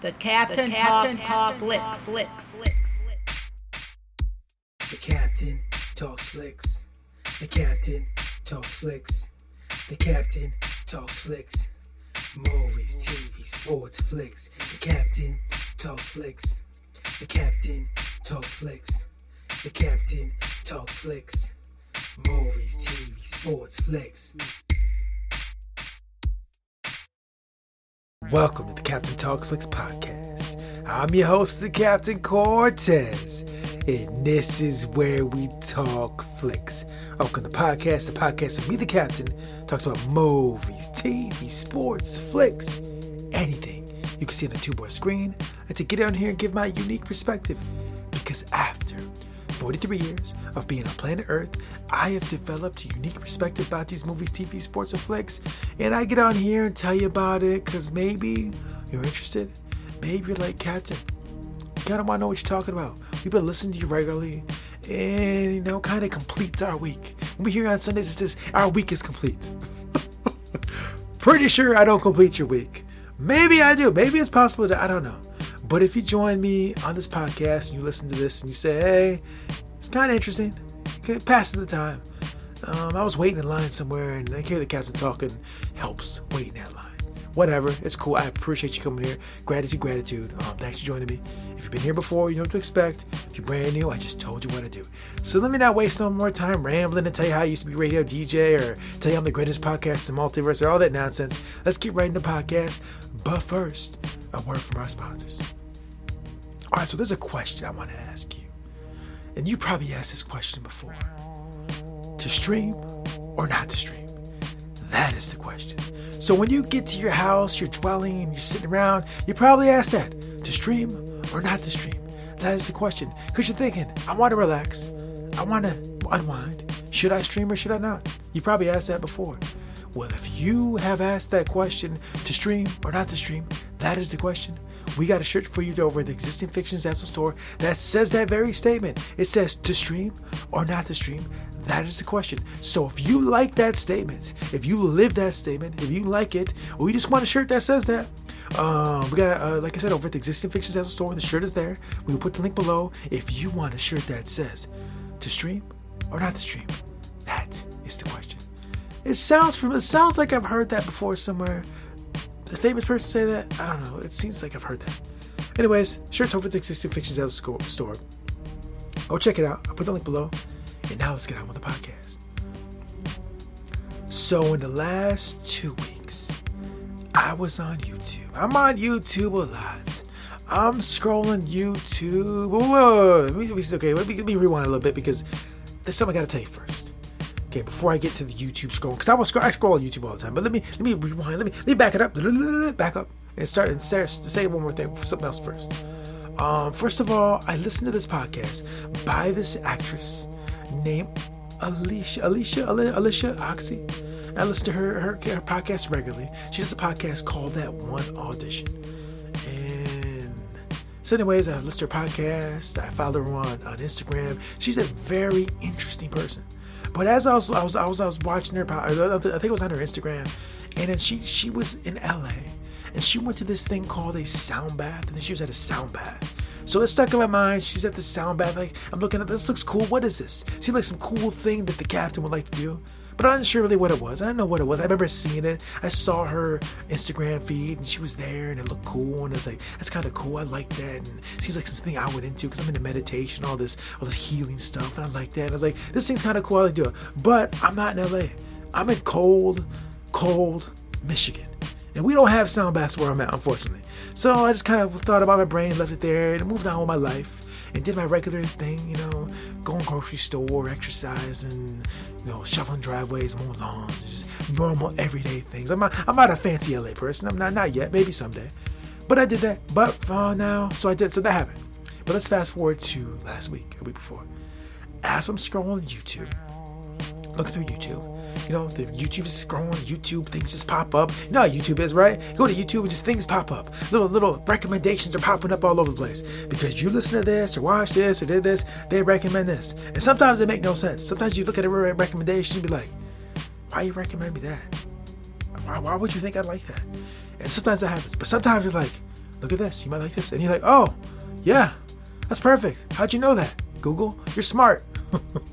The Captain, the Captain Talk, Talk Flicks. The Captain talks flicks. The Captain talks flicks. The Captain talks flicks. Movies, TV, sports, flicks. The Captain talks flicks. The Captain talks flicks. The Captain talks flicks. Movies, TV, sports, flicks. Welcome to the Captain Talk Flicks podcast. I'm your host, the Captain Cortez, and this is where we talk flicks. Welcome to the podcast, the podcast of me, the Captain, talks about movies, TV, sports, flicks, anything you can see on a two-board screen, and to get down here and give my unique perspective. Because after 43 years of being on planet Earth, I have developed a unique perspective about these movies, TV, sports, and flicks. And I get on here and tell you about it because maybe you're interested. Maybe you're like, Captain, you kind of want to know what you're talking about. We've been listening to you regularly, and you know, kind of completes our week. When we hear on Sundays, it says our week is complete. Pretty sure I don't complete your week. Maybe I do. Maybe it's possible that I don't know. But if you join me on this podcast and you listen to this and you say, hey, it's kind of interesting, it passes the time. Um, I was waiting in line somewhere and I hear the captain talking, helps waiting that line. Whatever, it's cool. I appreciate you coming here. Gratitude, gratitude. Um, thanks for joining me. If you've been here before, you know what to expect. If you're brand new, I just told you what to do. So let me not waste no more time rambling and tell you how I used to be radio DJ or tell you I'm the greatest podcast in the multiverse or all that nonsense. Let's get right into the podcast. But first, a word from our sponsors. All right, so there's a question I want to ask you. And you probably asked this question before to stream or not to stream? That is the question. So when you get to your house, your dwelling, and you're sitting around, you probably ask that to stream or not to stream. That is the question. Because you're thinking, I want to relax. I want to unwind. Should I stream or should I not? You probably asked that before. Well, if you have asked that question to stream or not to stream, that is the question. We got a shirt for you over at the existing fictions Zazzle store that says that very statement. It says to stream or not to stream. That is the question. So if you like that statement, if you live that statement, if you like it, or you just want a shirt that says that, um, we got, uh, like I said, over at the existing fictions Zazzle store. The shirt is there. We will put the link below. If you want a shirt that says to stream or not to stream, that is the question. It sounds from it sounds like I've heard that before somewhere. The famous person say that? I don't know. It seems like I've heard that. Anyways, shirts over the existing fictions out of the store. Go check it out. I'll put the link below. And now let's get on with the podcast. So in the last two weeks, I was on YouTube. I'm on YouTube a lot. I'm scrolling YouTube. Whoa, whoa. Okay, let me, let me rewind a little bit because there's something I gotta tell you first. Okay, before I get to the YouTube scroll, because I was I scroll on YouTube all the time. But let me let me rewind. Let me let me back it up. Back up and start and say, one more thing. For something else first. Um, first of all, I listened to this podcast by this actress named Alicia Alicia Alyshia Ochse. I listen to her, her her podcast regularly. She does a podcast called That One Audition. And so, anyways, I listen to her podcast. I follow her on, on Instagram. She's a very interesting person. But as I was, I was, I was, I was watching her. I think it was on her Instagram, and then she she was in LA, and she went to this thing called a sound bath, and then she was at a sound bath. So it stuck in my mind. She's at the sound bath. Like I'm looking at this. Looks cool. What is this? Seems like some cool thing that the captain would like to do but I wasn't sure really what it was. I don't know what it was. I remember seeing it. I saw her Instagram feed and she was there and it looked cool and I was like, that's kind of cool. I like that and it seems like something I went into because I'm into meditation, all this, all this healing stuff, and I like that. And I was like, this thing's kind of cool. I like do it, but I'm not in LA. I'm in cold, cold Michigan, and we don't have sound baths where I'm at, unfortunately. So I just kind of thought about my brain, left it there, and moved on with my life and did my regular thing, you know, going grocery store, exercising, you know, shoveling driveways, mowing lawns, just normal everyday things. I'm not, I'm not a fancy LA person. I'm not, not yet. Maybe someday. But I did that. But for now, so I did. So that happened. But let's fast forward to last week, a week before. As I'm scrolling YouTube, looking through YouTube, you know, the YouTube is scrolling, YouTube things just pop up. You know YouTube is, right? You go to YouTube and just things pop up. Little little recommendations are popping up all over the place. Because you listen to this or watch this or did this, they recommend this. And sometimes they make no sense. Sometimes you look at a recommendation and be like, why you recommend me that? Why, why would you think I like that? And sometimes that happens. But sometimes you're like, look at this. You might like this. And you're like, oh, yeah, that's perfect. How'd you know that? Google, you're smart.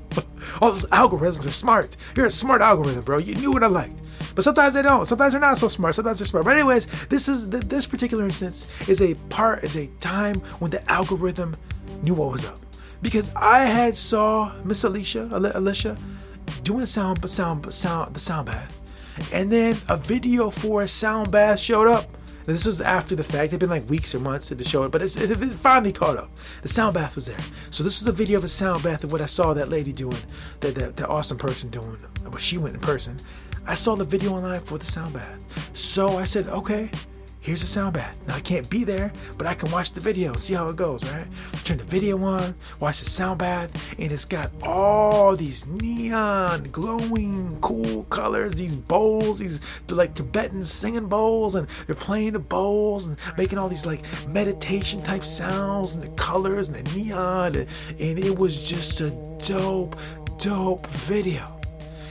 All those algorithms are smart. You're a smart algorithm, bro. You knew what I liked. But sometimes they don't. Sometimes they're not so smart. Sometimes they're smart. But anyways, this is this particular instance is a part is a time when the algorithm knew what was up because I had saw Miss Alicia Alicia doing a sound sound sound the sound bath, and then a video for a sound bath showed up. And this was after the fact. It'd been like weeks or months to show it, but it, it finally caught up. The sound bath was there. So this was a video of a sound bath of what I saw that lady doing, that that, that awesome person doing. Well, she went in person. I saw the video online for the sound bath. So I said, okay, here's a sound bath. Now I can't be there, but I can watch the video, see how it goes, right? turn the video on, watch the sound bath, and it's got all these neon, glowing, cool colors, these bowls, these like Tibetan singing bowls, and they're playing the bowls and making all these like meditation type sounds and the colors and the neon, and, and it was just a dope, dope video.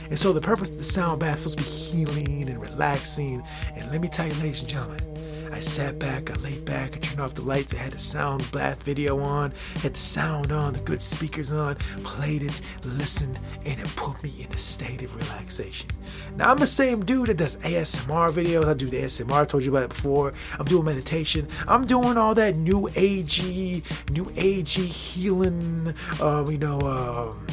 And so the purpose of the sound bath is supposed to be healing and relaxing. And let me tell you, ladies and gentlemen, I sat back, I laid back, I turned off the lights, I had the sound bath video on, had the sound on, the good speakers on, played it, listened, and it put me in a state of relaxation. Now I'm the same dude that does ASMR videos. I do the ASMR, I told you about it before. I'm doing meditation. I'm doing all that new agey, new agey healing, um, you know, um,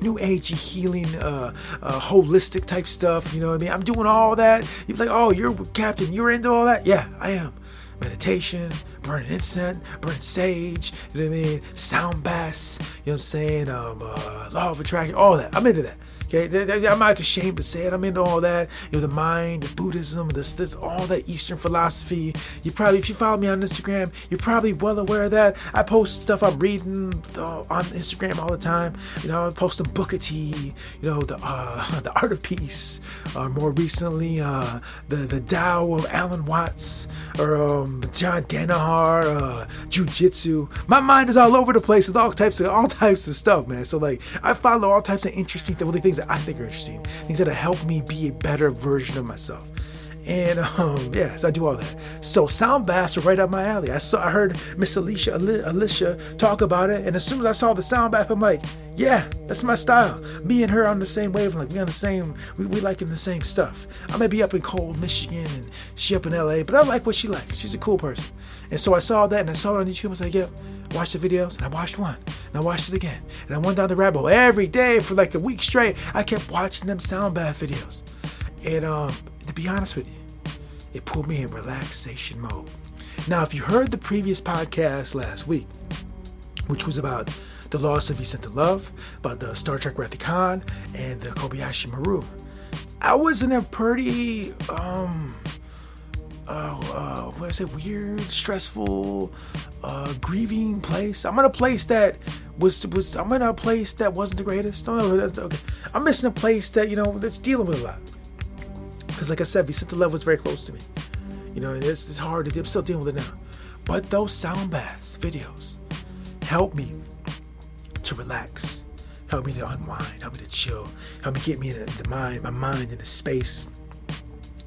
new age healing, uh, uh, holistic type stuff. You know what I mean? I'm doing all that. You're like, oh, you're captain. You're into all that? Yeah, I am. Meditation, burning incense, burning sage. You know what I mean? Sound baths. You know what I'm saying? Um, uh, law of attraction. All that. I'm into that. Okay, I'm not ashamed to say it. I'm into all that. You know, the mind, the Buddhism, this, this, all that Eastern philosophy. You probably, if you follow me on Instagram, you're probably well aware of that. I post stuff I'm reading uh, on Instagram all the time. You know, I post a Booker T. You know, the uh, the Art of Peace. Or more recently, uh, the the Tao of Alan Watts or um, John Danaher, uh, Jiu-Jitsu. My mind is all over the place with all types of all types of stuff, man. So like, I follow all types of interesting things things that I think are interesting, things that help me be a better version of myself. And um, yeah, so I do all that. So sound baths are right up my alley. I saw, I heard Miss Alicia, Alicia talk about it, and as soon as I saw the sound bath, I'm like, yeah, that's my style. Me and her on the same wavelength. We on the same, we, we liking the same stuff. I may be up in cold Michigan and she up in LA, but I like what she likes. She's a cool person. And so I saw that and I saw it on YouTube. I was like, yeah, watch the videos. And I watched one. And I watched it again. And I went down the rabbit hole every day for like a week straight. I kept watching them sound bath videos. And um, be honest with you, it put me in relaxation mode. Now, if you heard the previous podcast last week, which was about the loss of Vicente Love, about the Star Trek Wrath Khan, and the Kobayashi Maru, I was in a pretty um uh, uh, what I say, weird, stressful, uh, grieving place. I'm in a place that was was I'm in a place that wasn't the greatest. Don't know. That's okay. I'm missing a place that you know that's dealing with a lot. Because like I said, Vicente Love was very close to me. You know, it's, it's hard to. I'm still dealing with it now. But those sound baths, videos, help me to relax, help me to unwind, help me to chill, help me get me in the mind, my mind in a space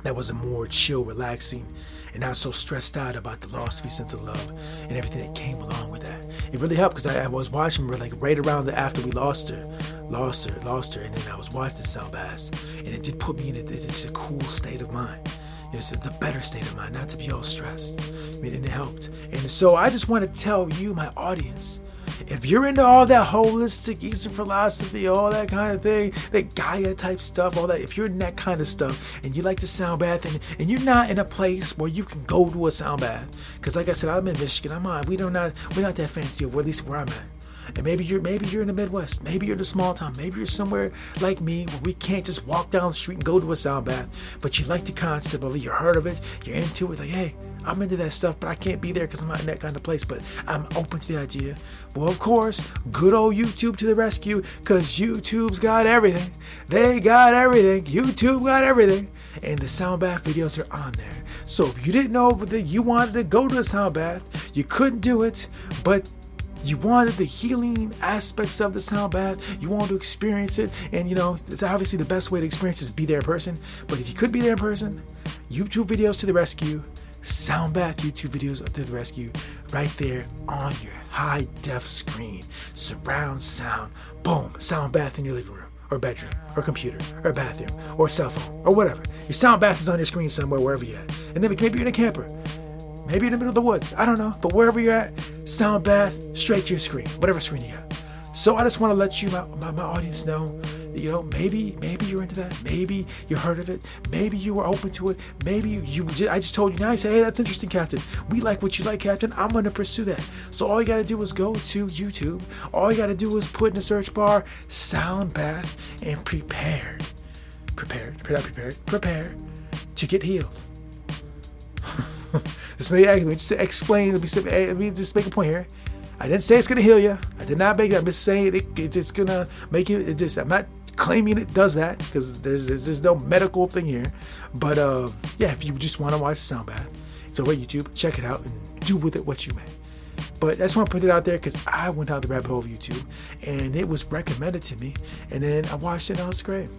that was a more chill, relaxing, and not so stressed out about the loss of Vicente Love and everything that came along with that. It really helped because I, I, was watching her like right around the after we lost her, lost her, lost her, and then I was watching Sound Baths, and it did put me in a, it's a cool state of mind. It's a better state of mind, not to be all stressed. I mean, and it helped. And so I just want to tell you, my audience, if you're into all that holistic Eastern philosophy, all that kind of thing, that Gaia type stuff, all that, if you're in that kind of stuff and you like the sound bath and, and you're not in a place where you can go to a sound bath, because like I said, I'm in Michigan, I'm on, we don't not, we're not that fancy, or at least where I'm at. And maybe you're maybe you're in the Midwest, maybe you're in a small town, maybe you're somewhere like me where we can't just walk down the street and go to a sound bath, but you like the concept of it, you heard of it, you're into it, like hey, I'm into that stuff, but I can't be there because I'm not in that kind of place. But I'm open to the idea. Well, of course, good old YouTube to the rescue because YouTube's got everything. They got everything. YouTube got everything. And the sound bath videos are on there. So if you didn't know that you wanted to go to a sound bath, you couldn't do it, but you wanted the healing aspects of the sound bath. You wanted to experience it. And, you know, obviously the best way to experience is be there in person. But if you could be there in person, YouTube videos to the rescue sound bath YouTube videos to the rescue right there on your high def screen. Surround sound. Boom. Sound bath in your living room or bedroom or computer or bathroom or cell phone or whatever. Your sound bath is on your screen somewhere, wherever you're at. And then maybe you're in a camper. Maybe in the middle of the woods. I don't know. But wherever you're at, sound bath straight to your screen, whatever screen you got. So I just want to let you, my, my, my audience, know that you know, maybe maybe you're into that. Maybe you heard of it. Maybe you were open to it. Maybe you, you I just told you now. You say, hey, that's interesting, Captain. We like what you like, Captain. I'm gonna pursue that. So all you gotta do is go to YouTube. All you gotta do is put in the search bar sound bath and prepare prepared, prepared, prepared, prepare to get healed. just explain. Let me, let me just make a point here. I didn't say it's gonna heal you. I did not make it. I'm just saying it, it, it's gonna make you. It just. I'm not claiming it does that because there's, there's, there's no medical thing here. But uh, yeah, if you just want to watch the sound bath, it's over YouTube. Check it out and do with it what you may. But I just want to put it out there because I went down the rabbit hole of YouTube and it was recommended to me. And then I watched it and it was great.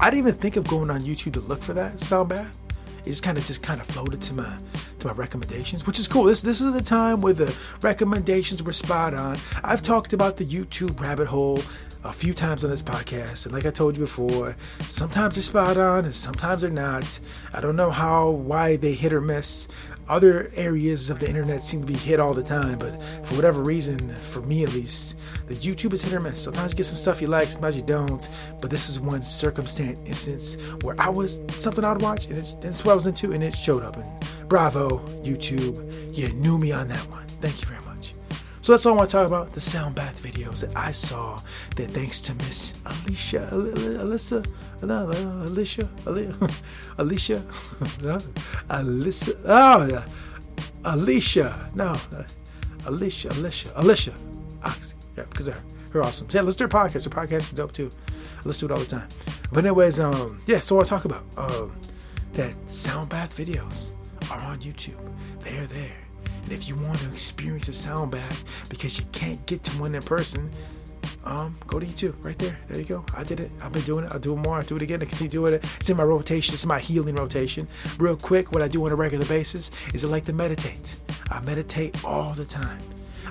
I didn't even think of going on YouTube to look for that sound bath. It just kind of just kind of floated to my to my recommendations, which is cool. This this is the time where the recommendations were spot on. I've talked about the YouTube rabbit hole a few times on this podcast. And like I told you before, sometimes they're spot on and sometimes they're not. I don't know how, why they hit or miss. Other areas of the internet seem to be hit all the time, but for whatever reason, for me at least, the YouTube is hit or miss. Sometimes you get some stuff you like, sometimes you don't. But this is one circumstance instance where I was something I'd watch, and it, that's what I was into, and it showed up. And bravo, YouTube, you knew me on that one. Thank you very much. So that's all I want to talk about the sound bath videos that I saw that thanks to Miss Alicia, Alyssa, Alicia, Alicia, Alicia, oh, yeah. Alicia, no, Alicia, Alicia, Alicia, Ochse, yeah, because of her. Her awesome. Yeah, let's do a podcast. Her podcast is dope too. Let's do it all the time. But anyways, um, yeah. So I talk about um, that sound bath videos are on YouTube. They're there. And if you want to experience a sound bath because you can't get to one in person, um, go to YouTube right there. There you go. I did it. I've been doing it. I'll do it more. I'll do it again. I continue doing it. It's in my rotation. It's my healing rotation. Real quick, what I do on a regular basis is I like to meditate. I meditate all the time.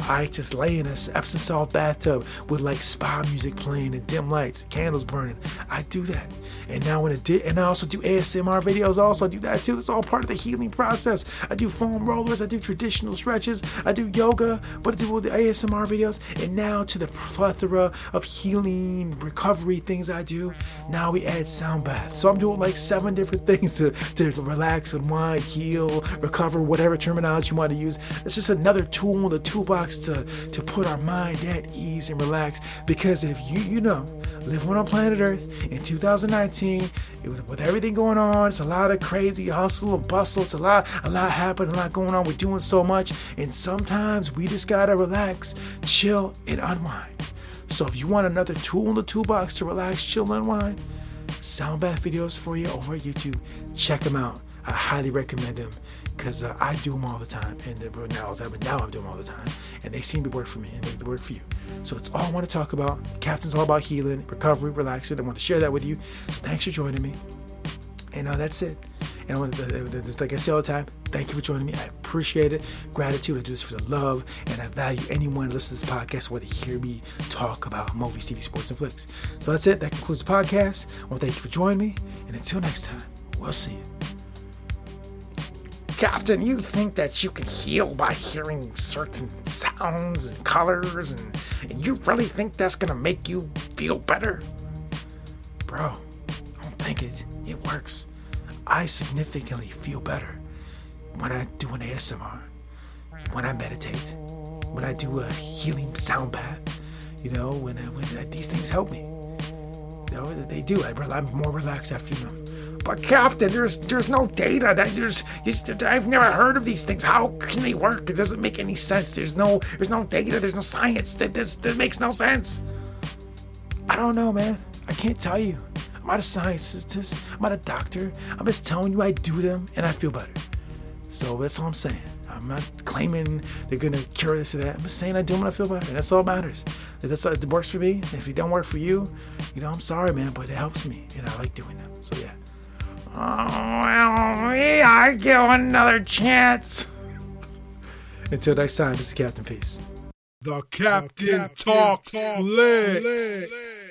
I just lay in a Epsom salt bathtub with like spa music playing and dim lights, candles burning. I do that. And now when it did, and I also do ASMR videos. Also, I do that too. It's all part of the healing process. I do foam rollers. I do traditional stretches. I do yoga, but I do all the ASMR videos. And now to the plethora of healing, recovery things I do. Now we add sound baths. So I'm doing like seven different things to, to relax, unwind, heal, recover, whatever terminology you want to use. It's just another tool in the toolbox to, to put our mind at ease and relax. Because if you, you know, living on planet Earth in 2019, it was, with everything going on, it's a lot of crazy hustle and bustle. It's a lot, a lot happening, a lot going on. We're doing so much, and sometimes we just gotta relax, chill, and unwind. So if you want another tool in the toolbox to relax, chill, and unwind, sound bath videos for you over YouTube. Check them out. I highly recommend them because uh, I do them all the time, and uh, now, now I'm doing them all the time, and they seem to work for me, and they work for you. So it's all I want to talk about. Captain's all about healing, recovery, relaxing. I want to share that with you. So thanks for joining me, and uh, that's it. And I want to, just like I say all the time, thank you for joining me. I appreciate it. Gratitude. I do this for the love, and I value anyone listening to this podcast want to hear me talk about movies, TV, sports, and flicks. So that's it. That concludes the podcast. I want to thank you for joining me, and until next time, we'll see you. Captain, you think that you can heal by hearing certain sounds and colors, and, and you really think that's gonna make you feel better? Bro, I don't think it. It works. I significantly feel better when I do an ASMR, when I meditate, when I do a healing sound bath. You know, when, I, when I, these things help me. You know, they do. I, I'm more relaxed after them. But Captain, there's there's no data. That there's I've never heard of these things. How can they work? It doesn't make any sense. There's no there's no data. There's no science. That this that makes no sense. I don't know, man. I can't tell you. I'm not a scientist. I'm not a doctor. I'm just telling you I do them and I feel better. So that's all I'm saying. I'm not claiming they're gonna cure this or that. I'm just saying I do them and I feel better. And that's all that matters. If that's it works for me. If it don't work for you, you know, I'm sorry, man, but it helps me and I like doing them. So yeah. Oh, well, yeah, I give another chance. Until next time, this is Captain Peace. The Captain, the Captain talks, talks flicks.